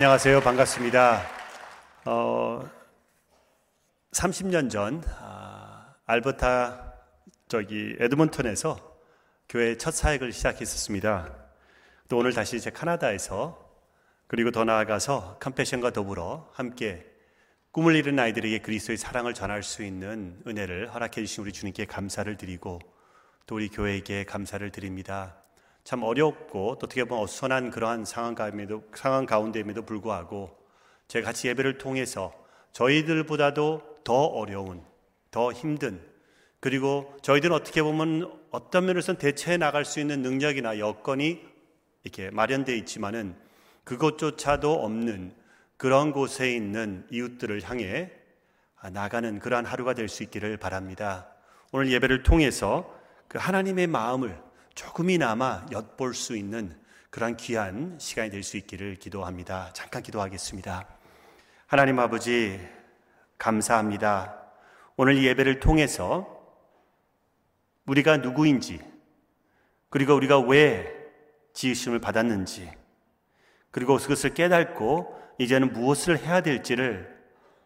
안녕하세요. 반갑습니다. 어, 30년 전 아, 알버타 저기 에드먼턴에서 교회 첫 사역을 시작했었습니다. 또 오늘 다시 이제 카나다에서 그리고 더 나아가서 컴패션과 더불어 함께 꿈을 이룬 아이들에게 그리스도의 사랑을 전할 수 있는 은혜를 허락해 주신 우리 주님께 감사를 드리고 또 우리 교회에게 감사를 드립니다. 참 어렵고 또 어떻게 보면 어수선한 그러한 상황 가운데도, 상황 가운데임에도 불구하고 제가 같이 예배를 통해서 저희들보다도 더 어려운, 더 힘든, 그리고 저희들은 어떻게 보면 어떤 면에서는 대처해 나갈 수 있는 능력이나 여건이 이렇게 마련되어 있지만은 그것조차도 없는 그런 곳에 있는 이웃들을 향해 나가는 그러한 하루가 될 수 있기를 바랍니다. 오늘 예배를 통해서 그 하나님의 마음을 조금이나마 엿볼 수 있는 그러한 귀한 시간이 될 수 있기를 기도합니다. 잠깐 기도하겠습니다. 하나님 아버지, 감사합니다. 오늘 예배를 통해서 우리가 누구인지, 그리고 우리가 왜 지으심을 받았는지, 그리고 그것을 깨닫고 이제는 무엇을 해야 될지를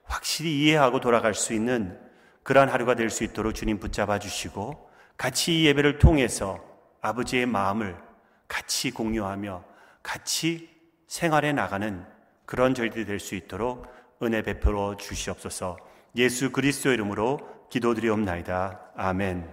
확실히 이해하고 돌아갈 수 있는 그러한 하루가 될 수 있도록 주님 붙잡아 주시고 같이 이 예배를 통해서 아버지의 마음을 같이 공유하며 같이 생활해 나가는 그런 저희들이 될 수 있도록 은혜 베풀어 주시옵소서 예수 그리스도 이름으로 기도드리옵나이다. 아멘.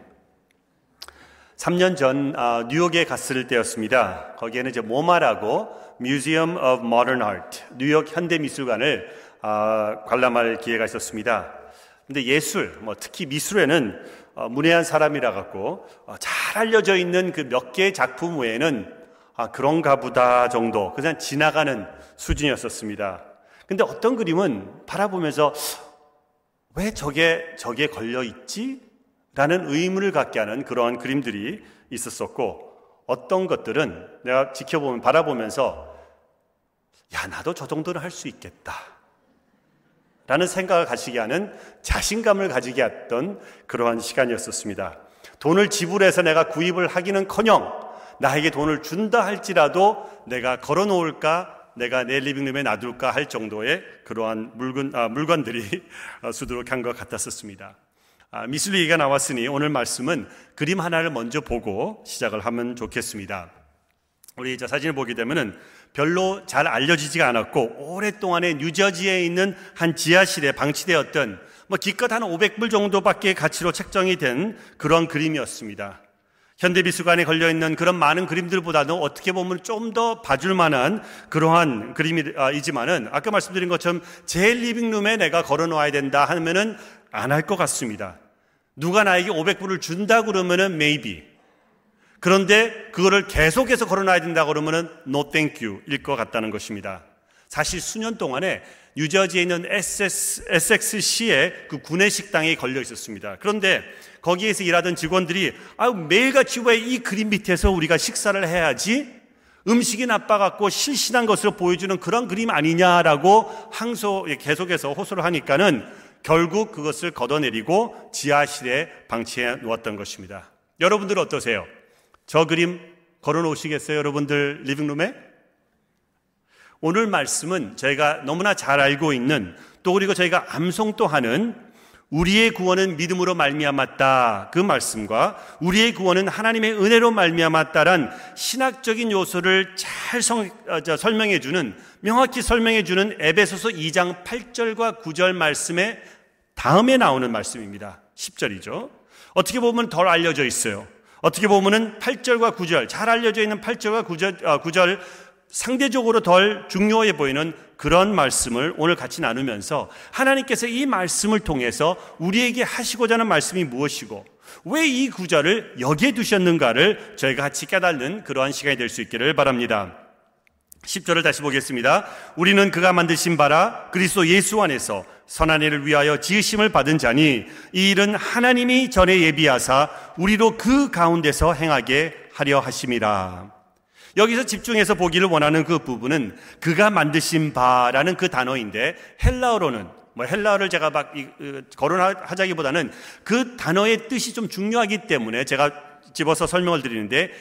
3년 전 아, 뉴욕에 갔을 때였습니다. 거기에는 이제 모마라고 Museum of Modern Art, 뉴욕 현대 미술관을 아, 관람할 기회가 있었습니다. 근데 예술, 뭐 특히 미술에는 어, 문외한 사람이라 갖고 어, 잘 알려져 있는 그 몇 개의 작품 외에는 아, 그런가 보다 정도 그냥 지나가는 수준이었었습니다. 근데 어떤 그림은 바라보면서 왜 저게 저게 걸려 있지? 라는 의문을 갖게 하는 그러한 그림들이 있었었고 어떤 것들은 내가 지켜보면 바라보면서 야 나도 저 정도는 할 수 있겠다. 라는 생각을 가지게 하는 자신감을 가지게 했던 그러한 시간이었었습니다. 돈을 지불해서 내가 구입을 하기는 커녕 나에게 돈을 준다 할지라도 내가 걸어 놓을까 내가 내 리빙룸에 놔둘까 할 정도의 그러한 물건, 아, 물건들이 수두룩한 것 같았었습니다. 아, 미술 얘기가 나왔으니 오늘 말씀은 그림 하나를 먼저 보고 시작을 하면 좋겠습니다. 우리 저 사진을 보게 되면은 별로 잘 알려지지가 않았고 오랫동안에 뉴저지에 있는 한 지하실에 방치되었던 뭐 기껏 한 500불 정도밖에 가치로 책정이 된 그런 그림이었습니다. 현대미술관에 걸려 있는 그런 많은 그림들보다는 어떻게 보면 좀 더 봐줄 만한 그러한 그림이지만은 아까 말씀드린 것처럼 제 리빙룸에 내가 걸어 놓아야 된다 하면은 안 할 것 같습니다. 누가 나에게 500불을 준다 그러면은 maybe 그런데 그거를 계속해서 걸어놔야 된다 그러면은 no thank you일 것 같다는 것입니다. 사실 수년 동안에 뉴저지에 있는 SS, SXC에 그 구내 식당에 걸려 있었습니다. 그런데 거기에서 일하던 직원들이 아 매일같이 왜 이 그림 밑에서 우리가 식사를 해야지? 음식이 나빠갖고 실신한 것으로 보여주는 그런 그림 아니냐라고 항소 계속해서 호소를 하니까는 결국 그것을 걷어내리고 지하실에 방치해 놓았던 것입니다. 여러분들 어떠세요? 저 그림 걸어 놓으시겠어요, 여러분들 리빙룸에? 오늘 말씀은 저희가 너무나 잘 알고 있는 또 그리고 저희가 암송도 하는 우리의 구원은 믿음으로 말미암았다 그 말씀과 우리의 구원은 하나님의 은혜로 말미암았다란 신학적인 요소를 잘 성, 어, 설명해 주는 명확히 설명해 주는 에베소서 2장 8절과 9절 말씀의 다음에 나오는 말씀입니다. 10절이죠. 어떻게 보면 덜 알려져 있어요. 어떻게 보면은 8절과 9절, 잘 알려져 있는 8절과 9절, 9절 상대적으로 덜 중요해 보이는 그런 말씀을 오늘 같이 나누면서 하나님께서 이 말씀을 통해서 우리에게 하시고자 하는 말씀이 무엇이고 왜 이 구절을 여기에 두셨는가를 저희가 같이 깨닫는 그러한 시간이 될 수 있기를 바랍니다. 10절을 다시 보겠습니다. 우리는 그가 만드신 바라 그리스도 예수 안에서 선한 일을 위하여 지으심을 받은 자니 이 일은 하나님이 전에 예비하사 우리로 그 가운데서 행하게 하려 하심이라. 여기서 집중해서 보기를 원하는 그 부분은 그가 만드신 바라는 그 단어인데 헬라어로는 뭐 헬라어를 제가 막 거론하자기보다는 그 단어의 뜻이 좀 중요하기 때문에 제가 집어서 설명을 드리는데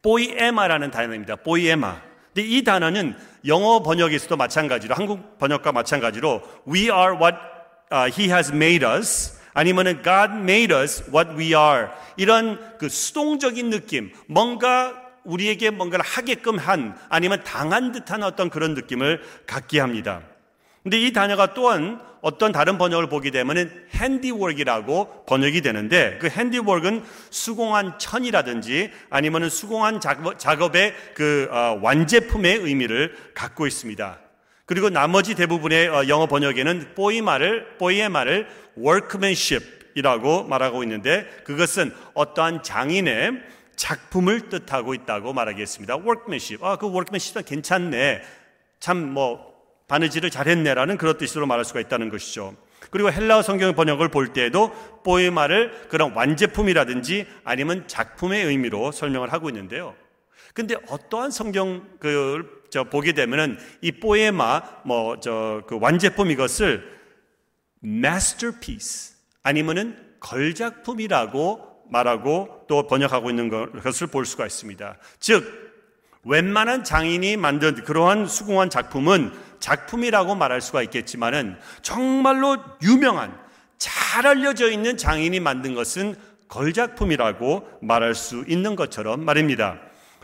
보이에마라는 단어입니다. 보이에마. 근데 이 단어는 영어 번역에서도 마찬가지로 한국 번역과 마찬가지로 we are what uh, he has made us 아니면은 God made us what we are 이런 그 수동적인 느낌 뭔가 우리에게 뭔가를 하게끔 한 아니면 당한 듯한 어떤 그런 느낌을 갖게 합니다. 근데 이 단어가 또한 어떤 다른 번역을 보게 되면은 핸디워크이라고 번역이 되는데 그 핸디워크는 수공한 천이라든지 아니면은 수공한 작업, 의그 어, 완제품의 의미를 갖고 있습니다. 그리고 나머지 대부분의 어, 영어 번역에는 포이마를 포이에마를 workmanship이라고 말하고 있는데 그것은 어떠한 장인의 작품을 뜻하고 있다고 말하겠습니다. workmanship. 아, 그 workmanship은 괜찮네. 참 뭐 바느질을 잘했네라는 그런 뜻으로 말할 수가 있다는 것이죠. 그리고 헬라어 성경 번역을 볼 때에도 포에마를 그런 완제품이라든지 아니면 작품의 의미로 설명을 하고 있는데요. 근데 어떠한 성경 그저 보게 되면은 이 포에마 뭐 저 그 완제품 이것을 masterpiece 아니면은 걸작품이라고 말하고 또 번역하고 있는 것을 볼 수가 있습니다. 즉 웬만한 장인이 만든 그러한 수공한 작품은 작품이라고 말할 수가 있겠지만은 정말로 유명한 잘 알려져 있는 장인이 만든 것은 걸작품이라고 말할 수 있는 것처럼 말입니다.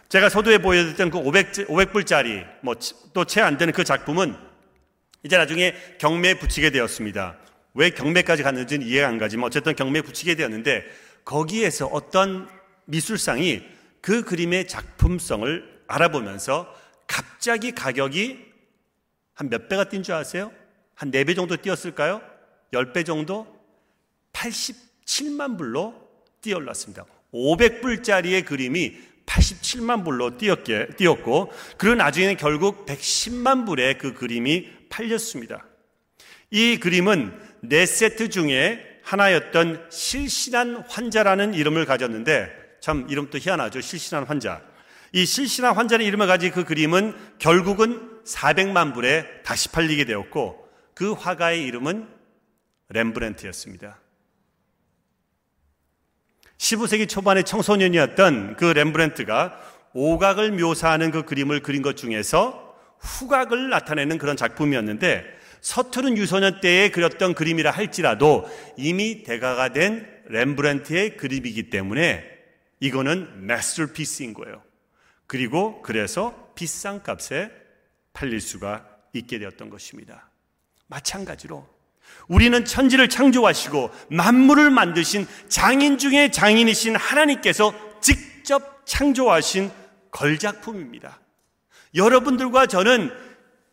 제가 서두에 보여드렸던 그 500, 500불짜리 뭐 또 채 안 되는 그 작품은 이제 나중에 경매에 붙이게 되었습니다. 왜 경매까지 갔는지는 이해가 안 가지만 어쨌든 경매에 붙이게 되었는데 거기에서 어떤 미술상이 그 그림의 작품성을 알아보면서 갑자기 가격이 한 몇 배가 뛴 줄 아세요? 한 4배 정도 뛰었을까요? 10배 정도? 87만 불로 뛰어올랐습니다. 500불짜리의 그림이 87만 불로 뛰었게, 뛰었고, 그리고 나중에는 결국 110만 불의 그 그림이 팔렸습니다. 이 그림은 네 세트 중에 하나였던 실신한 환자라는 이름을 가졌는데, 참 이름도 희한하죠. 실신한 환자. 이 실신한 환자의 이름을 가진 그 그림은 결국은 400만 불에 다시 팔리게 되었고 그 화가의 이름은 렘브렌트였습니다. 15세기 초반의 청소년이었던 그 렘브렌트가 오각을 묘사하는 그 그림을 그린 것 중에서 후각을 나타내는 그런 작품이었는데 서투른 유소년 때에 그렸던 그림이라 할지라도 이미 대가가 된 렘브렌트의 그림이기 때문에 이거는 마스터피스인 거예요. 그리고 그래서 비싼 값에 팔릴 수가 있게 되었던 것입니다. 마찬가지로 우리는 천지를 창조하시고 만물을 만드신 장인 중에 장인이신 하나님께서 직접 창조하신 걸작품입니다. 여러분들과 저는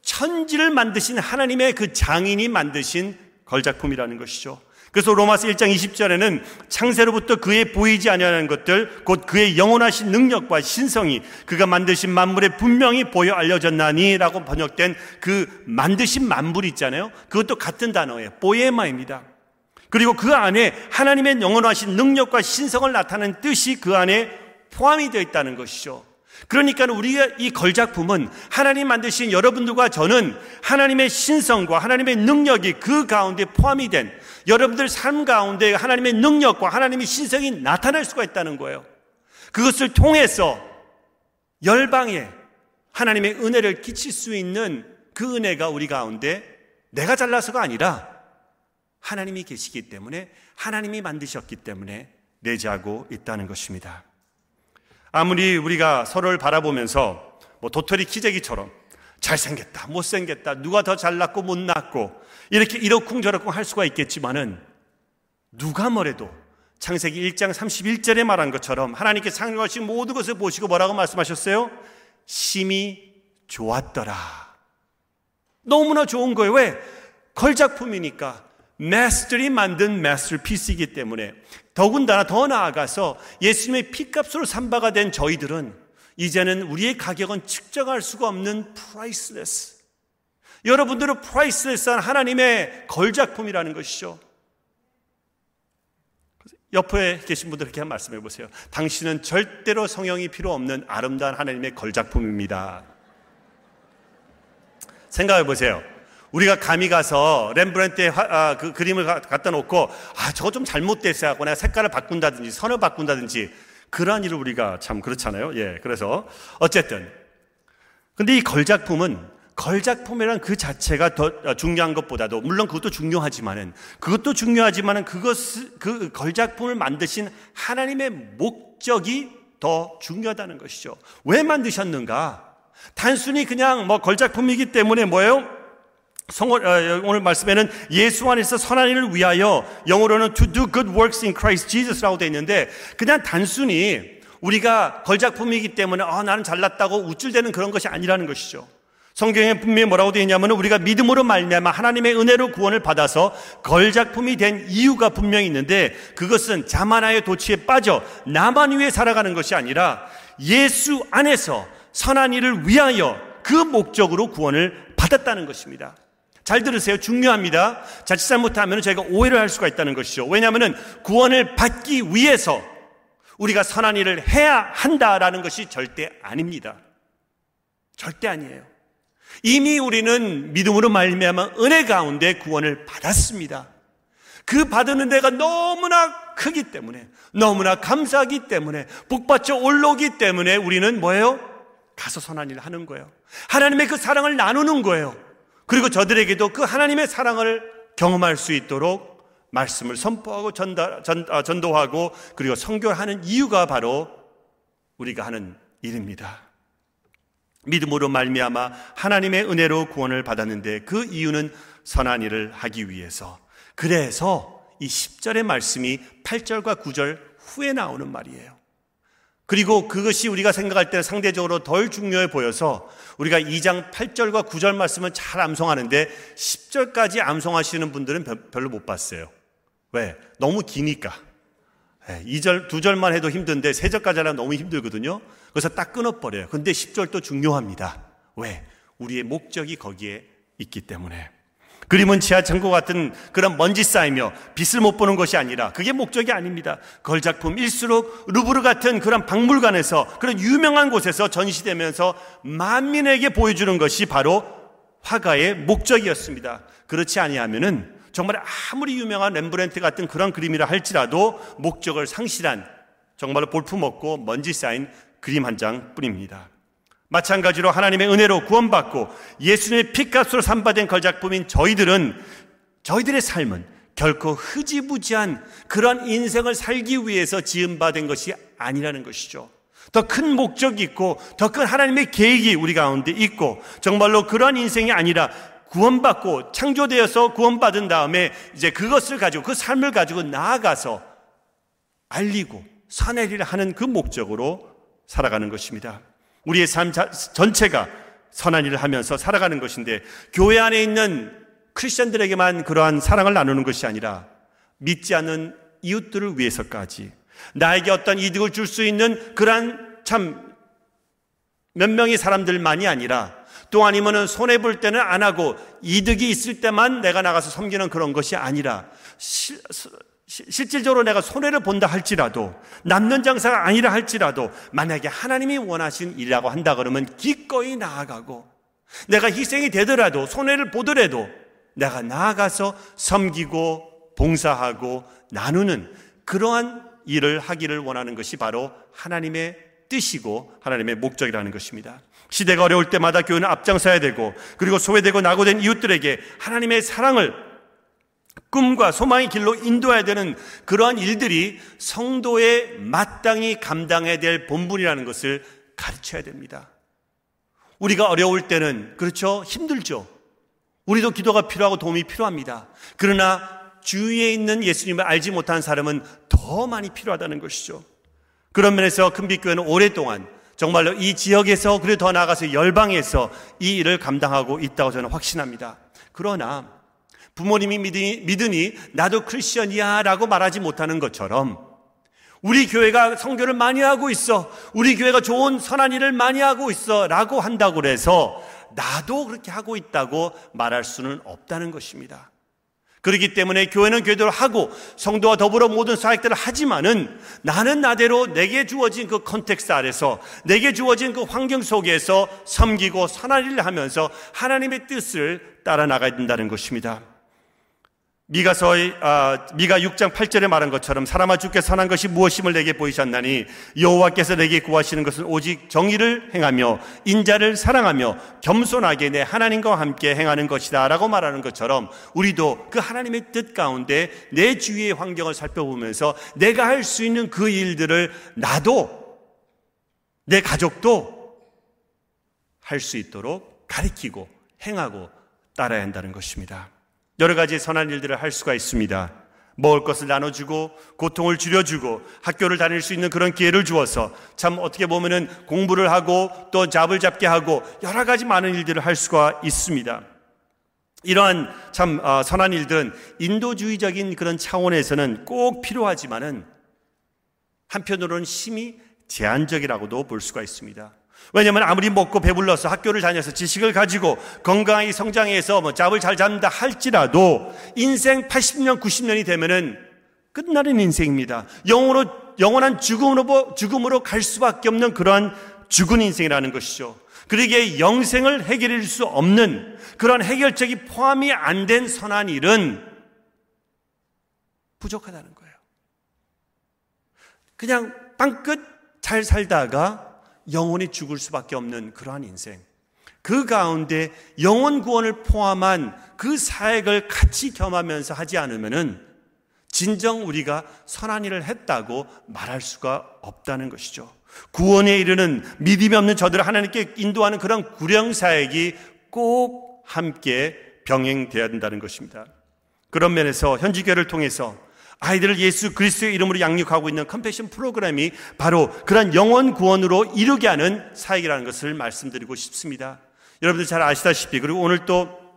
천지를 만드신 하나님의 그 장인이 만드신 걸작품이라는 것이죠. 그래서 로마서 1장 20절에는 창세로부터 그의 보이지 아니하는 것들 곧 그의 영원하신 능력과 신성이 그가 만드신 만물에 분명히 보여 알려졌나니라고 번역된 그 만드신 만물 있잖아요. 그것도 같은 단어예요. 보에마입니다. 그리고 그 안에 하나님의 영원하신 능력과 신성을 나타내는 뜻이 그 안에 포함이 되어 있다는 것이죠. 그러니까 우리가 이 걸작품은 하나님 만드신 여러분들과 저는 하나님의 신성과 하나님의 능력이 그 가운데 포함이 된 여러분들 삶 가운데 하나님의 능력과 하나님의 신성이 나타날 수가 있다는 거예요. 그것을 통해서 열방에 하나님의 은혜를 끼칠 수 있는 그 은혜가 우리 가운데 내가 잘나서가 아니라 하나님이 계시기 때문에 하나님이 만드셨기 때문에 내재하고 있다는 것입니다. 아무리 우리가 서로를 바라보면서 뭐 도토리 키재기처럼 잘생겼다, 못생겼다, 누가 더 잘났고 못났고 이렇게 이러쿵저러쿵 할 수가 있겠지만은 누가 뭐래도 창세기 1장 31절에 말한 것처럼 하나님께 창조하신 모든 것을 보시고 뭐라고 말씀하셨어요? 심히 좋았더라. 너무나 좋은 거예요. 왜? 걸작품이니까. master이 만든 masterpiece이기 때문에 더군다나 더 나아가서 예수님의 피값으로 산 바가 된 저희들은 이제는 우리의 가격은 측정할 수가 없는 priceless. 여러분들은 priceless한 하나님의 걸작품이라는 것이죠. 옆에 계신 분들 이렇게 말씀해 보세요. 당신은 절대로 성형이 필요 없는 아름다운 하나님의 걸작품입니다. 생각해 보세요. 우리가 감히 가서 렘브란트의 아, 그 그림을 갖다 놓고 아 저거 좀 잘못됐어요 하고 내가 색깔을 바꾼다든지 선을 바꾼다든지 그러한 일을 우리가 참 그렇잖아요. 예, 그래서 어쨌든 근데 이 걸작품은 걸작품이란 그 자체가 더 중요한 것보다도 물론 그것도 중요하지만은 그것도 중요하지만은 그것 그 걸작품을 만드신 하나님의 목적이 더 중요하다는 것이죠. 왜 만드셨는가? 단순히 그냥 뭐 걸작품이기 때문에 뭐예요? 성어, 어, 오늘 말씀에는 예수 안에서 선한 일을 위하여 영어로는 to do good works in Christ Jesus라고 되어 있는데 그냥 단순히 우리가 걸작품이기 때문에 아, 나는 잘났다고 우쭐대는 그런 것이 아니라는 것이죠. 성경에 분명히 뭐라고 되어 있냐면 우리가 믿음으로 말미암아 하나님의 은혜로 구원을 받아서 걸작품이 된 이유가 분명히 있는데 그것은 자만하여 도취에 빠져 나만 위해 살아가는 것이 아니라 예수 안에서 선한 일을 위하여 그 목적으로 구원을 받았다는 것입니다. 잘 들으세요. 중요합니다. 자칫 잘못하면 저희가 오해를 할 수가 있다는 것이죠. 왜냐하면 구원을 받기 위해서 우리가 선한 일을 해야 한다라는 것이 절대 아닙니다. 절대 아니에요. 이미 우리는 믿음으로 말미암아 은혜 가운데 구원을 받았습니다. 그 받은 데가 너무나 크기 때문에 너무나 감사하기 때문에 복받쳐 올라오기 때문에 우리는 뭐예요? 가서 선한 일을 하는 거예요. 하나님의 그 사랑을 나누는 거예요. 그리고 저들에게도 그 하나님의 사랑을 경험할 수 있도록 말씀을 선포하고 전달, 전, 아, 전도하고 그리고 성교하는 이유가 바로 우리가 하는 일입니다. 믿음으로 말미암아 하나님의 은혜로 구원을 받았는데 그 이유는 선한 일을 하기 위해서. 그래서 이 10절의 말씀이 8절과 9절 후에 나오는 말이에요. 그리고 그것이 우리가 생각할 때 상대적으로 덜 중요해 보여서 우리가 2장 8절과 9절 말씀은 잘 암송하는데 10절까지 암송하시는 분들은 별로 못 봤어요. 왜? 너무 기니까. 2절, 예, 2절만 해도 힘든데 3절까지 하면 너무 힘들거든요. 그래서 딱 끊어버려요. 근데 10절도 중요합니다. 왜? 우리의 목적이 거기에 있기 때문에. 그림은 지하천국 같은 그런 먼지 쌓이며 빛을 못 보는 것이 아니라 그게 목적이 아닙니다. 걸 작품일수록 루브르 같은 그런 박물관에서 그런 유명한 곳에서 전시되면서 만민에게 보여주는 것이 바로 화가의 목적이었습니다. 그렇지 아니하면은 정말 아무리 유명한 렘브렌트 같은 그런 그림이라 할지라도 목적을 상실한 정말로 볼품없고 먼지 쌓인 그림 한 장 뿐입니다. 마찬가지로 하나님의 은혜로 구원받고 예수님의 피값으로 삼바된 걸작품인 저희들은 저희들의 삶은 결코 흐지부지한 그런 인생을 살기 위해서 지음받은 것이 아니라는 것이죠. 더 큰 목적이 있고 더 큰 하나님의 계획이 우리 가운데 있고 정말로 그런 인생이 아니라 구원받고 창조되어서 구원받은 다음에 이제 그것을 가지고 그 삶을 가지고 나아가서 알리고 사내리를 하는 그 목적으로 살아가는 것입니다. 우리의 삶 전체가 선한 일을 하면서 살아가는 것인데 교회 안에 있는 크리스천들에게만 그러한 사랑을 나누는 것이 아니라 믿지 않는 이웃들을 위해서까지 나에게 어떤 이득을 줄 수 있는 그러한 참 몇 명의 사람들만이 아니라 또 아니면은 손해 볼 때는 안 하고 이득이 있을 때만 내가 나가서 섬기는 그런 것이 아니라 실질적으로 내가 손해를 본다 할지라도 남는 장사가 아니라 할지라도 만약에 하나님이 원하신 일이라고 한다 그러면 기꺼이 나아가고 내가 희생이 되더라도 손해를 보더라도 내가 나아가서 섬기고 봉사하고 나누는 그러한 일을 하기를 원하는 것이 바로 하나님의 뜻이고 하나님의 목적이라는 것입니다. 시대가 어려울 때마다 교회는 앞장서야 되고 그리고 소외되고 낙오된 이웃들에게 하나님의 사랑을 꿈과 소망의 길로 인도해야 되는 그러한 일들이 성도의 마땅히 감당해야 될 본분이라는 것을 가르쳐야 됩니다. 우리가 어려울 때는 그렇죠 힘들죠. 우리도 기도가 필요하고 도움이 필요합니다. 그러나 주위에 있는 예수님을 알지 못한 사람은 더 많이 필요하다는 것이죠. 그런 면에서 큰빛교회는 오랫동안 정말로 이 지역에서 그리고 더 나아가서 열방에서 이 일을 감당하고 있다고 저는 확신합니다. 그러나 부모님이 믿으니, 믿으니 나도 크리스천이야 라고 말하지 못하는 것처럼 우리 교회가 성교를 많이 하고 있어. 우리 교회가 좋은 선한 일을 많이 하고 있어. 라고 한다고 해서 나도 그렇게 하고 있다고 말할 수는 없다는 것입니다. 그렇기 때문에 교회는 교회대로 하고 성도와 더불어 모든 사역들을 하지만은 나는 나대로 내게 주어진 그 context 아래서 내게 주어진 그 환경 속에서 섬기고 선한 일을 하면서 하나님의 뜻을 따라 나가야 된다는 것입니다. 미가서의 아, 미가 6장 8절에 말한 것처럼 사람아 주께 선한 것이 무엇임을 내게 보이셨나니 여호와께서 내게 구하시는 것은 오직 정의를 행하며 인자를 사랑하며 겸손하게 내 하나님과 함께 행하는 것이다라고 말하는 것처럼 우리도 그 하나님의 뜻 가운데 내 주위의 환경을 살펴보면서 내가 할 수 있는 그 일들을 나도 내 가족도 할 수 있도록 가리키고 행하고 따라야 한다는 것입니다. 여러 가지 선한 일들을 할 수가 있습니다. 먹을 것을 나눠주고 고통을 줄여주고 학교를 다닐 수 있는 그런 기회를 주어서 참 어떻게 보면은 공부를 하고 또 잡을 잡게 하고 여러 가지 많은 일들을 할 수가 있습니다. 이러한 참 어, 선한 일들은 인도주의적인 그런 차원에서는 꼭 필요하지만은 한편으로는 심히 제한적이라고도 볼 수가 있습니다. 왜냐하면 아무리 먹고 배불러서 학교를 다녀서 지식을 가지고 건강하게 성장해서 뭐 잡을 잘 잡는다 할지라도 인생 80년, 90년이 되면은 끝나는 인생입니다. 영으로, 영원한 죽음으로, 죽음으로 갈 수밖에 없는 그러한 죽은 인생이라는 것이죠. 그러기에 영생을 해결할 수 없는 그런 해결책이 포함이 안 된 선한 일은 부족하다는 거예요. 그냥 빵끝 잘 살다가 영원히 죽을 수밖에 없는 그러한 인생. 그 가운데 영원 구원을 포함한 그 사역을 같이 겸하면서 하지 않으면은 진정 우리가 선한 일을 했다고 말할 수가 없다는 것이죠. 구원에 이르는 믿음이 없는 저들을 하나님께 인도하는 그런 구령 사역이 꼭 함께 병행되어야 된다는 것입니다. 그런 면에서 현지교회를 통해서 아이들을 예수 그리스도의 이름으로 양육하고 있는 컴패션 프로그램이 바로 그런 영원 구원으로 이르게 하는 사역이라는 것을 말씀드리고 싶습니다. 여러분들 잘 아시다시피 그리고 오늘 또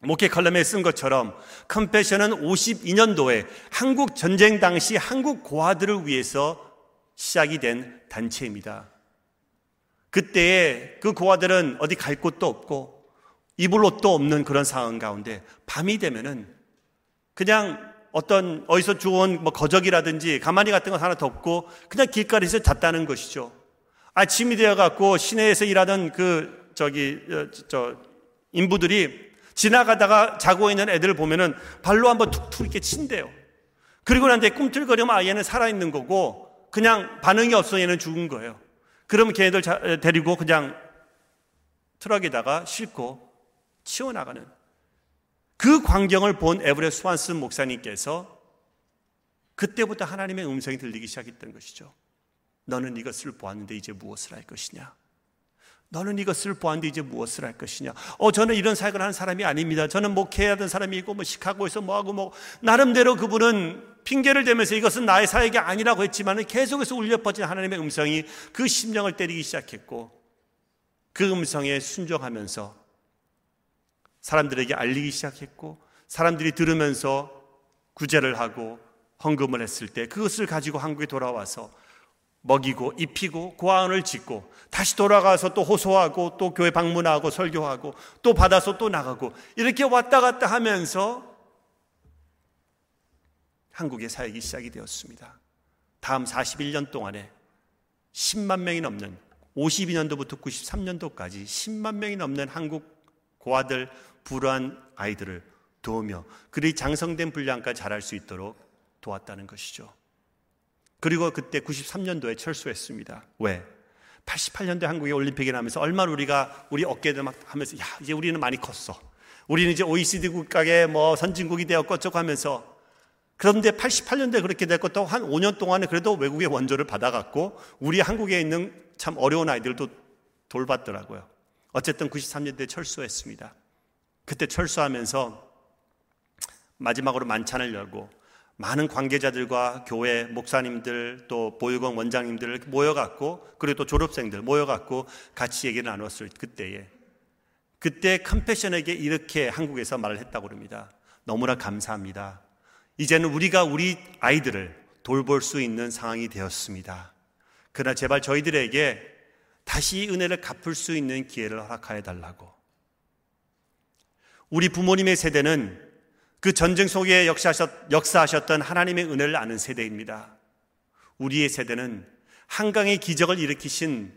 목회 칼럼에 쓴 것처럼 컴패션은 52년도에 한국 전쟁 당시 한국 고아들을 위해서 시작이 된 단체입니다. 그때에 그 고아들은 어디 갈 곳도 없고 입을 옷도 없는 그런 상황 가운데 밤이 되면은 그냥 어떤 어디서 주운 뭐 거적이라든지 가마니 같은 거 하나 덮고 그냥 길가에서 잤다는 것이죠. 아침이 되어 갖고 시내에서 일하던 그 저기 어, 저 인부들이 지나가다가 자고 있는 애들을 보면은 발로 한번 툭툭 이렇게 친대요. 그리고 난데 꿈틀거리면 아 얘는 살아 있는 거고 그냥 반응이 없어 얘는 죽은 거예요. 그러면 걔네들 데리고 그냥 트럭에다가 싣고 치워 나가는 그 광경을 본 에브레 스완슨 목사님께서 그때부터 하나님의 음성이 들리기 시작했던 것이죠. 너는 이것을 보았는데 이제 무엇을 할 것이냐? 너는 이것을 보았는데 이제 무엇을 할 것이냐? 어, 저는 이런 사역을 하는 사람이 아닙니다. 저는 목회하던 사람이고, 뭐, 시카고에서 뭐하고, 뭐, 나름대로 그분은 핑계를 대면서 이것은 나의 사역이 아니라고 했지만 계속해서 울려 퍼진 하나님의 음성이 그 심령을 때리기 시작했고, 그 음성에 순종하면서 사람들에게 알리기 시작했고 사람들이 들으면서 구제를 하고 헌금을 했을 때 그것을 가지고 한국에 돌아와서 먹이고 입히고 고아원을 짓고 다시 돌아가서 또 호소하고 또 교회 방문하고 설교하고 또 받아서 또 나가고 이렇게 왔다 갔다 하면서 한국의 사역이 시작이 되었습니다. 다음 41년 동안에 10만 명이 넘는 52년도부터 93년도까지 10만 명이 넘는 한국 고아들 불우한 아이들을 도우며 그들이 장성된 분량까지 자랄 수 있도록 도왔다는 것이죠. 그리고 그때 93년도에 철수했습니다. 왜? 88년도에 한국에 올림픽이 나면서 얼마나 우리가 우리 어깨들 막 하면서 야, 이제 우리는 많이 컸어. 우리는 이제 OECD 국가의 뭐 선진국이 되었고 어쩌고 하면서 그런데 88년도에 그렇게 됐고 또 한 5년 동안에 그래도 외국의 원조를 받아갔고 우리 한국에 있는 참 어려운 아이들도 돌봤더라고요. 어쨌든 93년도에 철수했습니다. 그때 철수하면서 마지막으로 만찬을 열고 많은 관계자들과 교회 목사님들 또 보육원 원장님들 모여갖고 그리고 또 졸업생들 모여갖고 같이 얘기를 나눴을 그때에 그때 컴패션에게 이렇게 한국에서 말을 했다고 합니다. 너무나 감사합니다. 이제는 우리가 우리 아이들을 돌볼 수 있는 상황이 되었습니다. 그러나 제발 저희들에게 다시 은혜를 갚을 수 있는 기회를 허락하여 달라고. 우리 부모님의 세대는 그 전쟁 속에 역사하셨, 던 하나님의 은혜를 아는 세대입니다. 우리의 세대는 한강의 기적을 일으키신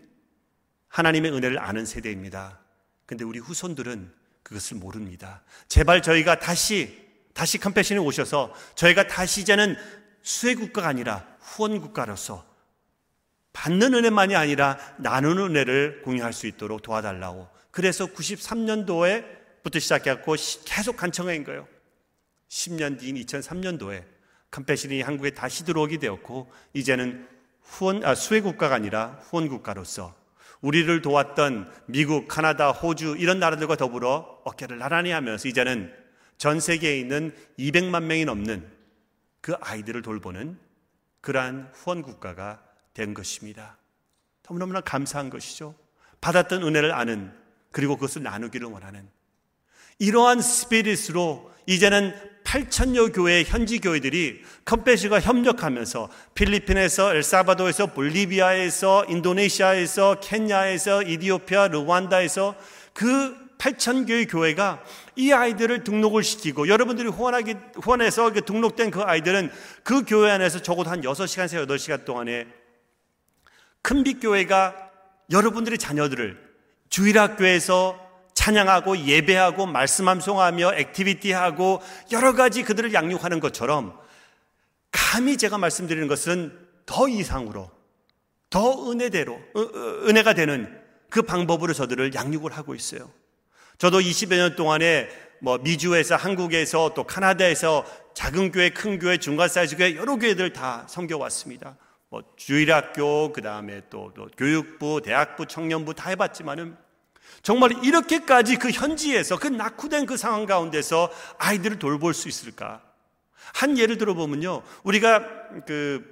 하나님의 은혜를 아는 세대입니다. 근데 우리 후손들은 그것을 모릅니다. 제발 저희가 다시 다시 컴패션이 오셔서 저희가 다시 이제는 수혜 국가가 아니라 후원 국가로서 받는 은혜만이 아니라 나누는 은혜를 공유할 수 있도록 도와달라고. 그래서 93년도에 부터 시작해갖고 계속 간청한 거예요. 10년 뒤인 2003년도에 컴패션이 한국에 다시 들어오게 되었고 이제는 후원 아, 수혜 국가가 아니라 후원 국가로서 우리를 도왔던 미국, 카나다, 호주 이런 나라들과 더불어 어깨를 나란히 하면서 이제는 전 세계에 있는 200만 명이 넘는 그 아이들을 돌보는 그러한 후원 국가가 된 것입니다. 너무너무나 감사한 것이죠. 받았던 은혜를 아는 그리고 그것을 나누기를 원하는 이러한 스피릿으로 이제는 8천여 교회 현지 교회들이 컴패시가 협력하면서 필리핀에서 엘사바도에서 볼리비아에서 인도네시아에서 케냐에서 이디오피아 르완다에서 그 8천 교회 교회가 이 아이들을 등록을 시키고 여러분들이 후원하기 후원해서 등록된 그 아이들은 그 교회 안에서 적어도 한 6시간에서 8시간 동안에 큰빛 교회가 여러분들의 자녀들을 주일학교에서 찬양하고 예배하고 말씀 암송하며 액티비티하고 여러 가지 그들을 양육하는 것처럼 감히 제가 말씀드리는 것은 더 이상으로 더 은혜대로 은혜가 되는 그 방법으로 저들을 양육을 하고 있어요. 저도 20여 년 동안에 뭐 미주에서 한국에서 또 카나다에서 작은 교회, 큰 교회, 중간 사이즈 교회 여러 교회들 다 섬겨 왔습니다. 뭐 주일학교, 그 다음에 또, 또 교육부, 대학부, 청년부 다 해봤지만은 정말 이렇게까지 그 현지에서 그 낙후된 그 상황 가운데서 아이들을 돌볼 수 있을까? 한 예를 들어보면요. 우리가 그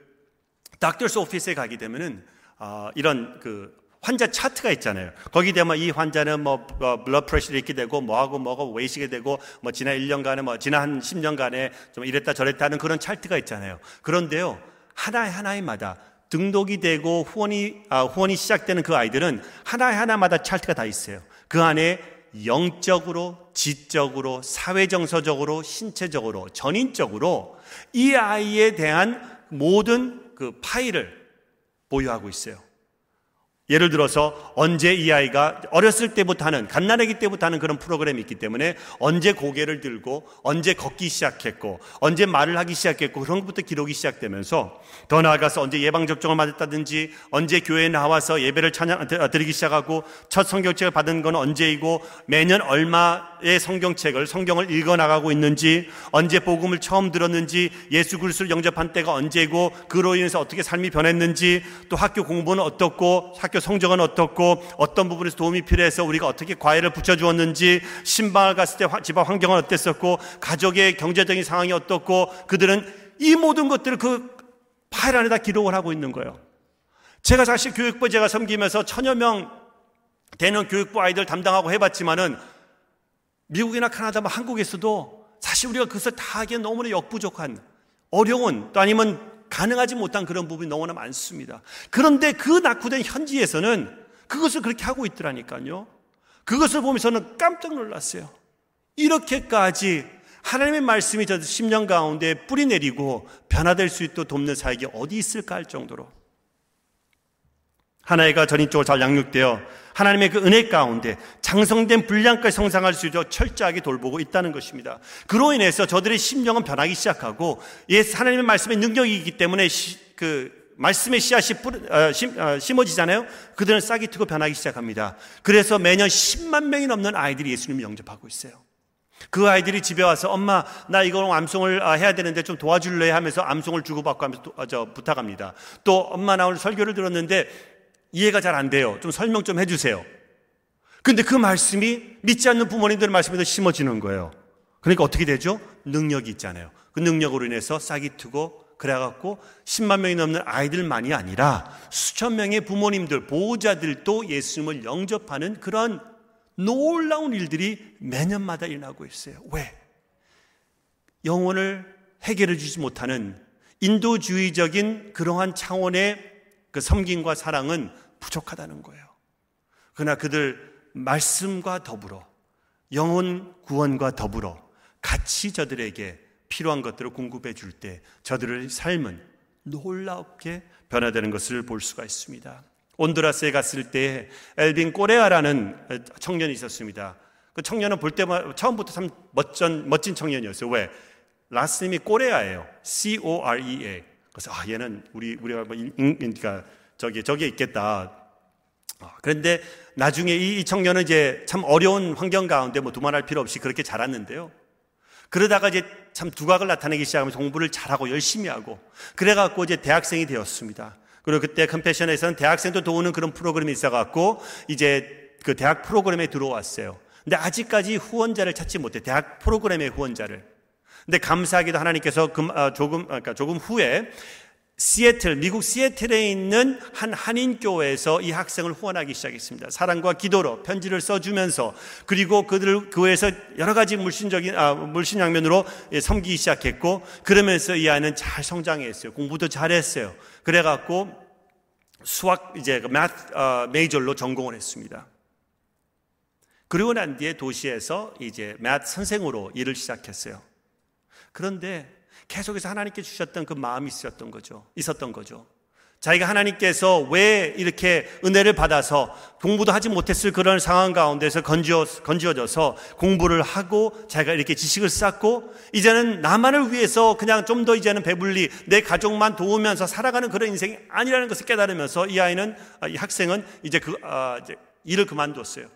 닥터스 오피스에 가게 되면은 어, 이런 그 환자 차트가 있잖아요. 거기 되면 이 환자는 뭐, 뭐 블러 프레셔를 있게 되고 뭐하고 뭐하고 웨이시게 되고 뭐 지난 1년간에 뭐 지난 한 10년간에 좀 이랬다 저랬다 하는 그런 차트가 있잖아요. 그런데요. 하나에 하나에마다 등록이 되고 후원이 아, 후원이 시작되는 그 아이들은 하나에 하나마다 차트가 다 있어요. 그 안에 영적으로, 지적으로, 사회정서적으로, 신체적으로, 전인적으로 이 아이에 대한 모든 그 파일을 보유하고 있어요. 예를 들어서 언제 이 아이가 어렸을 때부터 하는 갓난아기 때부터 하는 그런 프로그램이 있기 때문에 언제 고개를 들고 언제 걷기 시작했고 언제 말을 하기 시작했고 그런 것부터 기록이 시작되면서 더 나아가서 언제 예방 접종을 맞았다든지 언제 교회에 나와서 예배를 찬양 드리기 시작하고 첫 성경책을 받은 건 언제이고 매년 얼마의 성경책을 성경을 읽어 나가고 있는지 언제 복음을 처음 들었는지 예수 그리스도를 영접한 때가 언제고 그로 인해서 어떻게 삶이 변했는지 또 학교 공부는 어떻고 학교 성적은 어떻고 어떤 부분에서 도움이 필요해서 우리가 어떻게 과외를 붙여주었는지 신방을 갔을 때 집안 환경은 어땠었고 가족의 경제적인 상황이 어떻고 그들은 이 모든 것들을 그 파일 안에다 기록을 하고 있는 거예요. 제가 사실 교육부 제가 섬기면서 천여 명 되는 교육부 아이들 담당하고 해봤지만은 미국이나 카나다, 뭐 한국에서도 사실 우리가 그것을 다 하기엔 너무나 역부족한 어려운 또 아니면 가능하지 못한 그런 부분이 너무나 많습니다. 그런데 그 낙후된 현지에서는 그것을 그렇게 하고 있더라니까요. 그것을 보면서는 깜짝 놀랐어요. 이렇게까지 하나님의 말씀이 저 10년 가운데 뿌리 내리고 변화될 수 있도록 돕는 사역이 어디 있을까 할 정도로 하나이가 전인적으로 잘 양육되어 하나님의 그 은혜 가운데 장성된 분량까지 성장할 수 있도록 철저하게 돌보고 있다는 것입니다. 그로 인해서 저들의 심령은 변하기 시작하고 예, 하나님의 말씀의 능력이 있기 때문에 시, 그 말씀의 씨앗이 뿌, 어, 심, 어, 심어지잖아요. 그들은 싹이 트고 변하기 시작합니다. 그래서 매년 10만 명이 넘는 아이들이 예수님을 영접하고 있어요. 그 아이들이 집에 와서 엄마 나 이거 암송을 아, 해야 되는데 좀 도와줄래 하면서 암송을 주고받고 하면서 또, 어, 저 부탁합니다. 또 엄마 나 오늘 설교를 들었는데 이해가 잘 안 돼요. 좀 설명 좀 해주세요. 근데 그 말씀이 믿지 않는 부모님들 말씀에도 심어지는 거예요. 그러니까 어떻게 되죠? 능력이 있잖아요. 그 능력으로 인해서 싹이 트고 그래갖고 10만 명이 넘는 아이들만이 아니라 수천 명의 부모님들, 보호자들도 예수님을 영접하는 그런 놀라운 일들이 매년마다 일어나고 있어요. 왜? 영혼을 해결해 주지 못하는 인도주의적인 그러한 차원의 그 섬김과 사랑은 부족하다는 거예요. 그러나 그들 말씀과 더불어 영혼 구원과 더불어 같이 저들에게 필요한 것들을 공급해 줄 때 저들의 삶은 놀랍게 변화되는 것을 볼 수가 있습니다. 온두라스에 갔을 때 엘빈 꼬레아라는 청년이 있었습니다. 그 청년은 볼 때마다 처음부터 참 멋진, 멋진 청년이었어요. 왜? 라스님이 꼬레아예요. C-O-R-E-A. 그래서 아 얘는 우리 우리가 뭐 인, 그러니까 저기 저기에 있겠다. 아, 그런데 나중에 이 청년은 이제 참 어려운 환경 가운데 뭐 두말할 필요 없이 그렇게 자랐는데요. 그러다가 이제 참 두각을 나타내기 시작하면서 공부를 잘하고 열심히 하고 그래갖고 이제 대학생이 되었습니다. 그리고 그때 컴패션에서는 대학생도 도우는 그런 프로그램이 있어갖고 이제 그 대학 프로그램에 들어왔어요. 근데 아직까지 후원자를 찾지 못해. 대학 프로그램의 후원자를. 근데 감사하게도 하나님께서 금, 아, 조금, 그러니까 조금 후에 시애틀, 미국 시애틀에 있는 한 한인교회에서 이 학생을 후원하기 시작했습니다. 사랑과 기도로 편지를 써주면서 그리고 그들을 교회에서 여러 가지 물신적인, 아, 물신 양면으로 예, 섬기기 시작했고 그러면서 이 아이는 잘 성장했어요. 공부도 잘했어요. 그래갖고 수학, 이제 그 어, 메이저로 전공을 했습니다. 그리고 난 뒤에 도시에서 이제 마트 선생으로 일을 시작했어요. 그런데 계속해서 하나님께 주셨던 그 마음이 있었던 거죠. 있었던 거죠. 자기가 하나님께서 왜 이렇게 은혜를 받아서 공부도 하지 못했을 그런 상황 가운데서 건지어, 건지어져서 공부를 하고 자기가 이렇게 지식을 쌓고 이제는 나만을 위해서 그냥 좀 더 이제는 배불리 내 가족만 도우면서 살아가는 그런 인생이 아니라는 것을 깨달으면서 이 아이는, 아, 이 학생은 이제 그, 아, 이제 일을 그만뒀어요.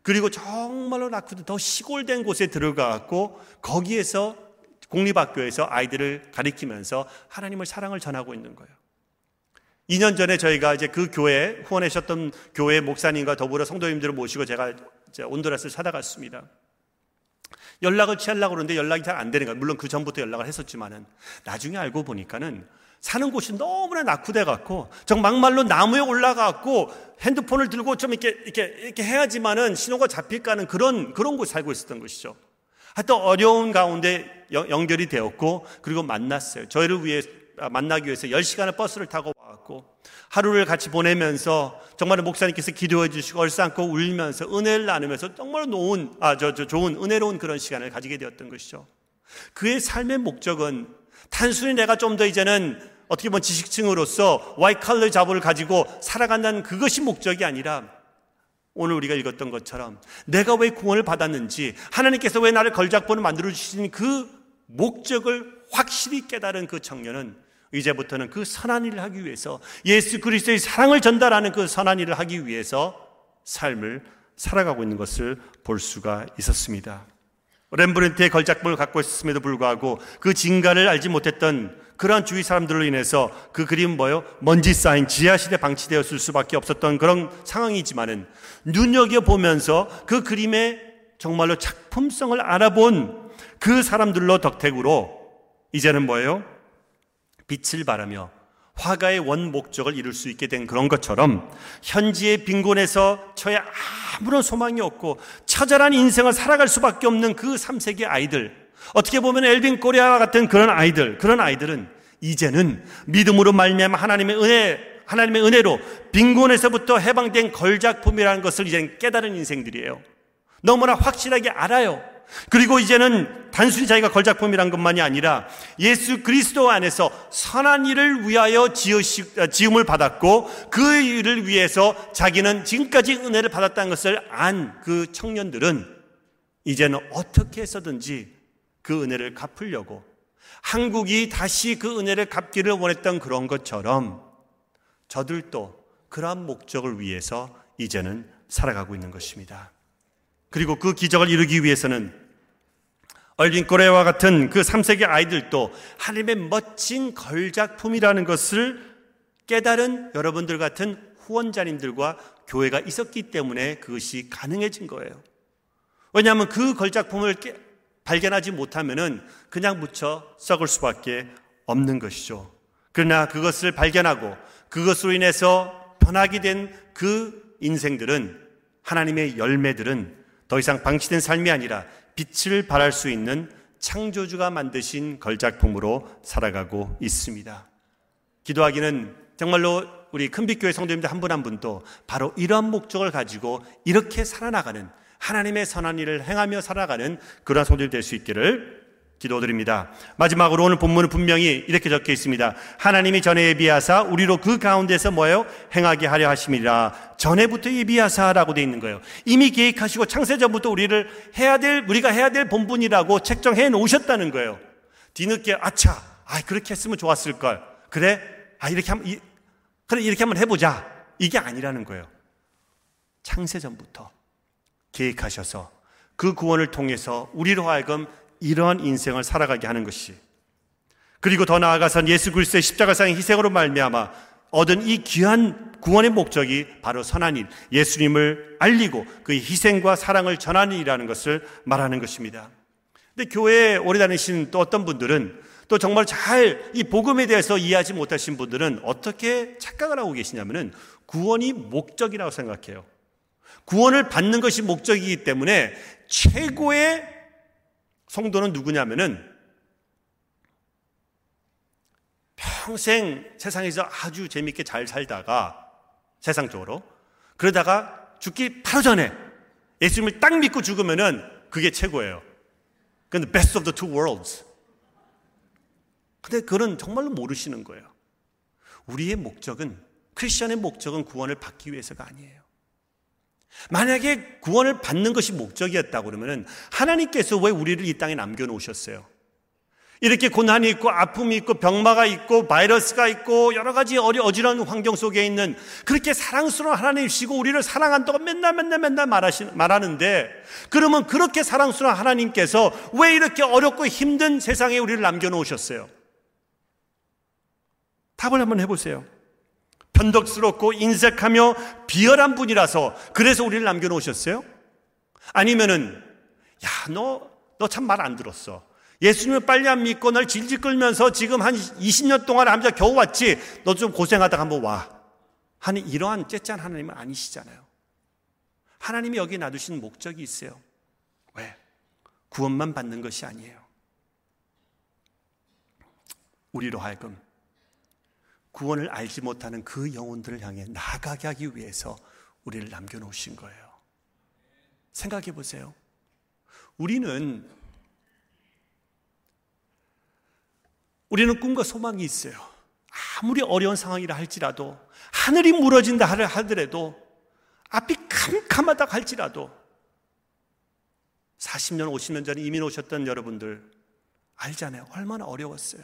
그리고 정말로 낙후도 더 시골된 곳에 들어가고 거기에서 공립학교에서 아이들을 가리키면서 하나님을 사랑을 전하고 있는 거예요. 2년 전에 저희가 이제 그 교회 후원하셨던 교회 목사님과 더불어 성도님들을 모시고 제가 온두라스를 찾아갔습니다. 연락을 취하려고 그러는데 연락이 잘 안 되는 거예요. 물론 그 전부터 연락을 했었지만은 나중에 알고 보니까는 사는 곳이 너무나 낙후돼 갖고 정 막말로 나무에 올라가 갖고 핸드폰을 들고 좀 이렇게 이렇게 이렇게 해야지만은 신호가 잡힐까는 그런 그런 곳 살고 있었던 것이죠. 하여튼 어려운 가운데 연결이 되었고 그리고 만났어요. 저희를 위해 아, 만나기 위해서 10시간의 버스를 타고 왔고 하루를 같이 보내면서 정말 목사님께서 기도해 주시고 얼싸안고 울면서 은혜를 나누면서 정말 좋은 아, 저, 저 좋은 은혜로운 그런 시간을 가지게 되었던 것이죠. 그의 삶의 목적은 단순히 내가 좀 더 이제는 어떻게 보면 지식층으로서 와이 칼러 자부를 가지고 살아간다는 그것이 목적이 아니라 오늘 우리가 읽었던 것처럼 내가 왜 구원을 받았는지 하나님께서 왜 나를 걸작본을 만들어 주신 그 목적을 확실히 깨달은 그 청년은 이제부터는 그 선한 일을 하기 위해서 예수 그리스도의 사랑을 전달하는 그 선한 일을 하기 위해서 삶을 살아가고 있는 것을 볼 수가 있었습니다. 렘브렌트의 걸작본을 갖고 있었음에도 불구하고 그 진가를 알지 못했던 그러한 주위 사람들로 인해서 그 그림 뭐요? 먼지 쌓인 지하실에 방치되었을 수밖에 없었던 그런 상황이지만은 눈여겨보면서 그 그림의 정말로 작품성을 알아본 그 사람들로 덕택으로 이제는 뭐예요? 빛을 바라며 화가의 원 목적을 이룰 수 있게 된 그런 것처럼 현지의 빈곤에서 저의 아무런 소망이 없고 처절한 인생을 살아갈 수밖에 없는 그 3세기 아이들 어떻게 보면 엘빈 코리아와 같은 그런 아이들, 그런 아이들은 이제는 믿음으로 말미암아 하나님의 은혜, 하나님의 은혜로 빈곤에서부터 해방된 걸작품이라는 것을 이제는 깨달은 인생들이에요. 너무나 확실하게 알아요. 그리고 이제는 단순히 자기가 걸작품이란 것만이 아니라 예수 그리스도 안에서 선한 일을 위하여 지음을 받았고 그 일을 위해서 자기는 지금까지 은혜를 받았다는 것을 안 그 청년들은 이제는 어떻게 해서든지 그 은혜를 갚으려고 한국이 다시 그 은혜를 갚기를 원했던 그런 것처럼 저들도 그러한 목적을 위해서 이제는 살아가고 있는 것입니다. 그리고 그 기적을 이루기 위해서는 얼린 꼬레와 같은 그 3세기 아이들도 하나님의 멋진 걸작품이라는 것을 깨달은 여러분들 같은 후원자님들과 교회가 있었기 때문에 그것이 가능해진 거예요. 왜냐하면 그 걸작품을 발견하지 못하면은 그냥 묻혀 썩을 수밖에 없는 것이죠. 그러나 그것을 발견하고 그것으로 인해서 변하게 된 그 인생들은 하나님의 열매들은 더 이상 방치된 삶이 아니라 빛을 발할 수 있는 창조주가 만드신 걸작품으로 살아가고 있습니다. 기도하기는 정말로 우리 큰빛교회 성도님들 한 분 한 분도 바로 이러한 목적을 가지고 이렇게 살아나가는 하나님의 선한 일을 행하며 살아가는 그러한 성도들이 될수 있기를 기도드립니다. 마지막으로 오늘 본문은 분명히 이렇게 적혀 있습니다. 하나님이 전에 예비하사 우리로 그 가운데서 뭐예요? 행하게 하려 하심이라. 전에부터 예비하사라고 되어 있는 거예요. 이미 계획하시고 창세전부터 우리를 해야 될 우리가 해야 될 본분이라고 책정해 놓으셨다는 거예요. 뒤늦게 아차, 아 그렇게 했으면 좋았을 걸. 그래, 아 이렇게 한번 이, 그래 이렇게 한번 해보자. 이게 아니라는 거예요. 창세전부터 계획하셔서 그 구원을 통해서 우리로 하여금 이러한 인생을 살아가게 하는 것이 그리고 더 나아가선 예수 그리스도의 십자가상의 희생으로 말미암아 얻은 이 귀한 구원의 목적이 바로 선한 일, 예수님을 알리고 그의 희생과 사랑을 전하는 일이라는 것을 말하는 것입니다. 근데 교회에 오래 다니신 또 어떤 분들은 또 정말 잘 이 복음에 대해서 이해하지 못하신 분들은 어떻게 착각을 하고 계시냐면은 구원이 목적이라고 생각해요. 구원을 받는 것이 목적이기 때문에 최고의 성도는 누구냐면은 평생 세상에서 아주 재밌게 잘 살다가 세상적으로 그러다가 죽기 바로 전에 예수님을 딱 믿고 죽으면은 그게 최고예요. 근데 best of the two worlds. 근데 그건 정말로 모르시는 거예요. 우리의 목적은 크리스천의 목적은 구원을 받기 위해서가 아니에요. 만약에 구원을 받는 것이 목적이었다고 그러면 하나님께서 왜 우리를 이 땅에 남겨 놓으셨어요? 이렇게 고난이 있고 아픔이 있고 병마가 있고 바이러스가 있고 여러 가지 어리 어지러운 환경 속에 있는 그렇게 사랑스러운 하나님이시고 우리를 사랑한다고 맨날 맨날 맨날 말하시, 말하는데 그러면 그렇게 사랑스러운 하나님께서 왜 이렇게 어렵고 힘든 세상에 우리를 남겨 놓으셨어요? 답을 한번 해보세요. 변덕스럽고 인색하며 비열한 분이라서 그래서 우리를 남겨놓으셨어요? 아니면은 야 너 너 참 말 안 들었어. 예수님을 빨리 안 믿고 널 질질 끌면서 지금 한 20년 동안 남자 겨우 왔지. 너 좀 고생하다가 한번 와. 하는 이러한 째짠 하나님은 아니시잖아요. 하나님이 여기 놔두신 목적이 있어요. 왜? 구원만 받는 것이 아니에요. 우리로 하여금 구원을 알지 못하는 그 영혼들을 향해 나가게 하기 위해서 우리를 남겨놓으신 거예요. 생각해 보세요. 우리는 우리는 꿈과 소망이 있어요. 아무리 어려운 상황이라 할지라도 하늘이 무너진다 하더라도 앞이 캄캄하다 할지라도 40년, 50년 전에 이민 오셨던 여러분들 알잖아요. 얼마나 어려웠어요.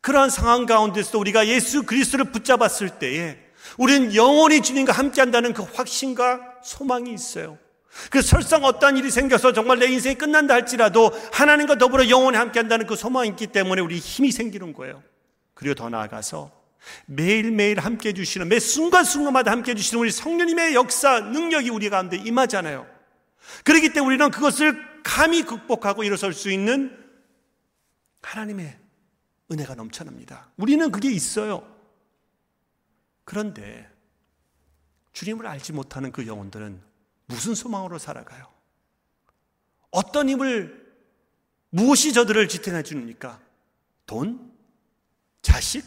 그러한 상황 가운데서 우리가 예수 그리스도를 붙잡았을 때에 우리는 영원히 주님과 함께 한다는 그 확신과 소망이 있어요. 그 설상 어떠한 일이 생겨서 정말 내 인생이 끝난다 할지라도 하나님과 더불어 영원히 함께 한다는 그 소망이 있기 때문에 우리 힘이 생기는 거예요. 그리고 더 나아가서 매일매일 함께 해주시는 매 순간순간마다 함께 해주시는 우리 성령님의 역사, 능력이 우리 가운데 임하잖아요. 그렇기 때문에 우리는 그것을 감히 극복하고 일어설 수 있는 하나님의 은혜가 넘쳐납니다. 우리는 그게 있어요. 그런데 주님을 알지 못하는 그 영혼들은 무슨 소망으로 살아가요? 어떤 힘을, 무엇이 저들을 지탱해 줍니까? 돈? 자식?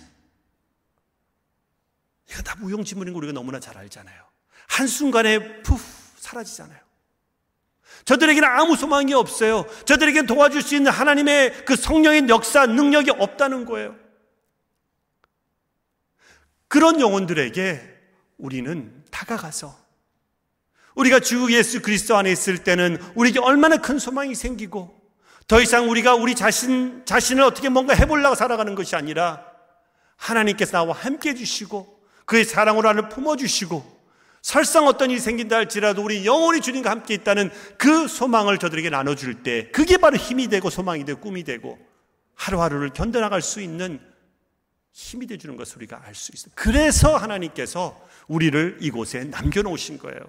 이거 다 무용지물인 거 우리가 너무나 잘 알잖아요. 한순간에 푸 사라지잖아요. 저들에게는 아무 소망이 없어요. 저들에게는 도와줄 수 있는 하나님의 그 성령의 역사, 능력이 없다는 거예요. 그런 영혼들에게 우리는 다가가서 우리가 주 예수 그리스도 안에 있을 때는 우리에게 얼마나 큰 소망이 생기고 더 이상 우리가 우리 자신, 자신을 어떻게 뭔가 해보려고 살아가는 것이 아니라 하나님께서 나와 함께 해주시고 그의 사랑으로 나를 품어주시고 설상 어떤 일이 생긴다 할지라도 우리 영원히 주님과 함께 있다는 그 소망을 저들에게 나눠줄 때 그게 바로 힘이 되고 소망이 되고 꿈이 되고 하루하루를 견뎌나갈 수 있는 힘이 되주는 것을 우리가 알 수 있어요. 그래서 하나님께서 우리를 이곳에 남겨놓으신 거예요.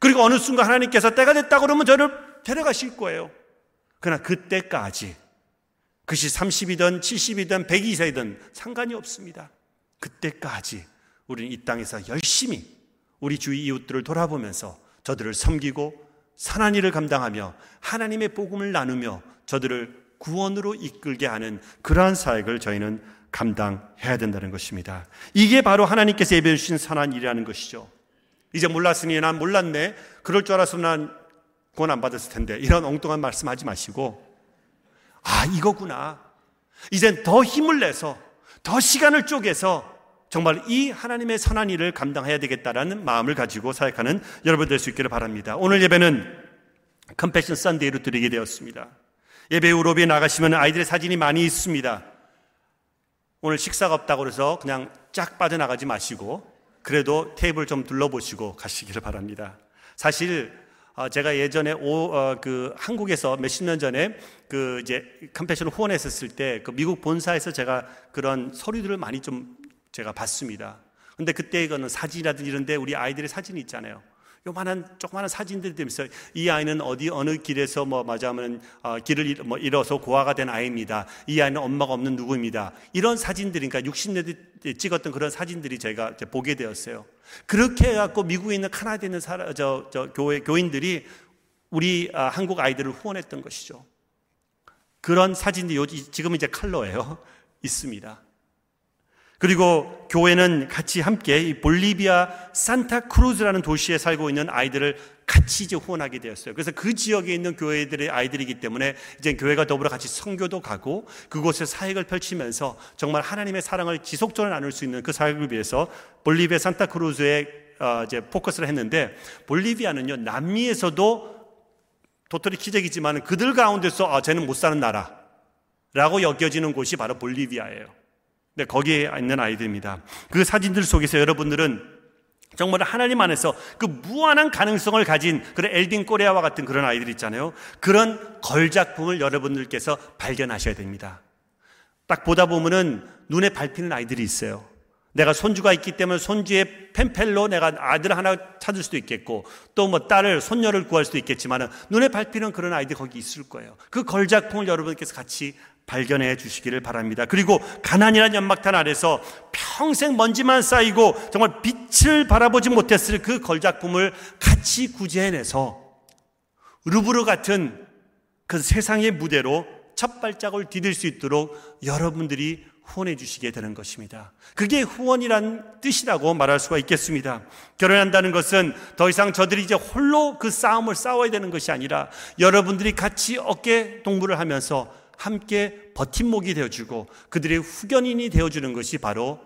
그리고 어느 순간 하나님께서 때가 됐다 그러면 저를 데려가실 거예요. 그러나 그때까지 그것이 30이든 70이든 100이세든 상관이 없습니다. 그때까지 우리는 이 땅에서 열심히 우리 주위 이웃들을 돌아보면서 저들을 섬기고 선한 일을 감당하며 하나님의 복음을 나누며 저들을 구원으로 이끌게 하는 그러한 사역을 저희는 감당해야 된다는 것입니다. 이게 바로 하나님께서 예배해 주신 선한 일이라는 것이죠. 이제 몰랐으니 난 몰랐네. 그럴 줄 알아서 난 구원 안 받았을 텐데. 이런 엉뚱한 말씀 하지 마시고. 아, 이거구나. 이젠 더 힘을 내서, 더 시간을 쪼개서 정말 이 하나님의 선한 일을 감당해야 되겠다라는 마음을 가지고 사역하는 여러분 될 수 있기를 바랍니다. 오늘 예배는 컴패션 썬데이로 드리게 되었습니다. 예배 유럽에 나가시면 아이들의 사진이 많이 있습니다. 오늘 식사가 없다고 그래서 그냥 쫙 빠져나가지 마시고 그래도 테이블 좀 둘러보시고 가시기를 바랍니다. 사실 어, 제가 예전에 오, 어, 그 한국에서 몇십 년 전에 그 이제 컴패션을 후원했었을 때 그 미국 본사에서 제가 그런 서류들을 많이 좀 제가 봤습니다. 근데 그때 이거는 사진이라든지 이런데 우리 아이들의 사진이 있잖아요. 요만한 조그마한 사진들이 되면서 이 아이는 어디 어느 길에서 뭐 맞아하면 어, 길을 뭐 잃어서 고아가 된 아이입니다. 이 아이는 엄마가 없는 누구입니다. 이런 사진들이니까 60년대 찍었던 그런 사진들이 제가 보게 되었어요. 그렇게 해갖고 미국에 있는 카나다에 있는 사람, 저, 저 교회 교인들이 우리 아, 한국 아이들을 후원했던 것이죠. 그런 사진들이 지금 이제 칼로예요. 있습니다. 그리고 교회는 같이 함께 이 볼리비아 산타크루즈라는 도시에 살고 있는 아이들을 같이 이제 후원하게 되었어요. 그래서 그 지역에 있는 교회들의 아이들이기 때문에 이제 교회가 더불어 같이 선교도 가고 그곳에 사역을 펼치면서 정말 하나님의 사랑을 지속적으로 나눌 수 있는 그 사역을 위해서 볼리비아 산타크루즈에 어 이제 포커스를 했는데 볼리비아는요 남미에서도 도토리 키재기지만 그들 가운데서 아 쟤는 못 사는 나라라고 여겨지는 곳이 바로 볼리비아예요. 네, 거기에 있는 아이들입니다. 그 사진들 속에서 여러분들은 정말 하나님 안에서 그 무한한 가능성을 가진 그런 엘딘 꼬레아와 같은 그런 아이들 있잖아요. 그런 걸작품을 여러분들께서 발견하셔야 됩니다. 딱 보다 보면은 눈에 밟히는 아이들이 있어요. 내가 손주가 있기 때문에 손주의 펜펠로 내가 아들 하나 찾을 수도 있겠고 또 뭐 딸을 손녀를 구할 수도 있겠지만 눈에 밟히는 그런 아이들이 거기 있을 거예요. 그 걸작품을 여러분께서 같이 발견해 주시기를 바랍니다. 그리고 가난이라는 연막탄 아래서 평생 먼지만 쌓이고 정말 빛을 바라보지 못했을 그 걸작품을 같이 구제해내서 루브르 같은 그 세상의 무대로 첫 발짝을 디딜 수 있도록 여러분들이 후원해 주시게 되는 것입니다. 그게 후원이란 뜻이라고 말할 수가 있겠습니다. 결혼한다는 것은 더 이상 저들이 이제 홀로 그 싸움을 싸워야 되는 것이 아니라 여러분들이 같이 어깨 동무를 하면서 함께 버팀목이 되어주고 그들의 후견인이 되어주는 것이 바로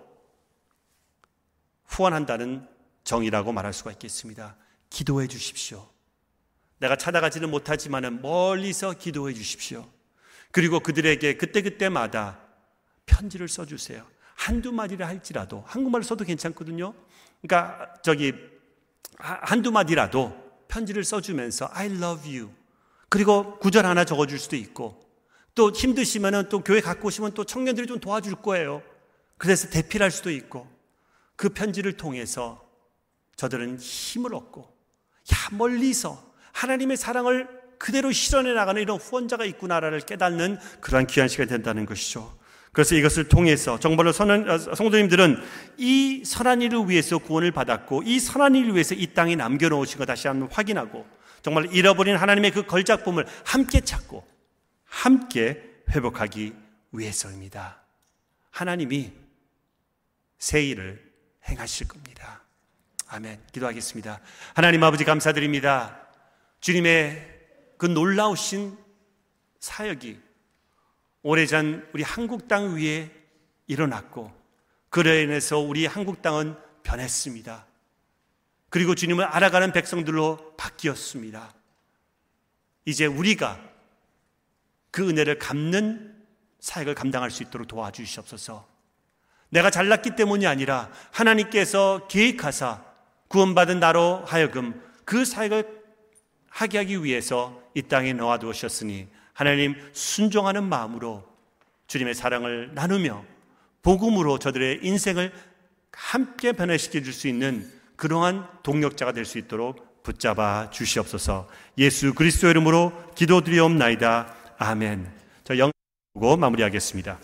후원한다는 정의라고 말할 수가 있겠습니다. 기도해 주십시오. 내가 찾아가지는 못하지만 멀리서 기도해 주십시오. 그리고 그들에게 그때그때마다 편지를 써주세요. 한두 마디를 할지라도, 한국말로 써도 괜찮거든요. 그러니까 저기 한두 마디라도 편지를 써주면서 I love you. 그리고 구절 하나 적어줄 수도 있고 또 힘드시면은 또 교회 갖고 오시면 또 청년들이 좀 도와줄 거예요. 그래서 대필할 수도 있고 그 편지를 통해서 저들은 힘을 얻고 야 멀리서 하나님의 사랑을 그대로 실현해 나가는 이런 후원자가 있구나를 깨닫는 그러한 귀한 시간이 된다는 것이죠. 그래서 이것을 통해서 정말로 선한, 어, 성도님들은 이 선한 일을 위해서 구원을 받았고 이 선한 일을 위해서 이 땅에 남겨놓으신 것 다시 한번 확인하고 정말 잃어버린 하나님의 그 걸작품을 함께 찾고 함께 회복하기 위해서입니다. 하나님이 새 일을 행하실 겁니다. 아멘. 기도하겠습니다. 하나님 아버지 감사드립니다. 주님의 그 놀라우신 사역이 오래전 우리 한국 땅 위에 일어났고 그로 인해서 우리 한국 땅은 변했습니다. 그리고 주님을 알아가는 백성들로 바뀌었습니다. 이제 우리가 그 은혜를 갚는 사역을 감당할 수 있도록 도와주시옵소서. 내가 잘났기 때문이 아니라 하나님께서 계획하사 구원받은 나로 하여금 그 사역을 하게 하기 위해서 이 땅에 놓아두셨으니 하나님 순종하는 마음으로 주님의 사랑을 나누며 복음으로 저들의 인생을 함께 변화시켜 줄 수 있는 그러한 동력자가 될 수 있도록 붙잡아 주시옵소서. 예수 그리스도 이름으로 기도드리옵나이다. 아멘. 저 영고 마무리하겠습니다.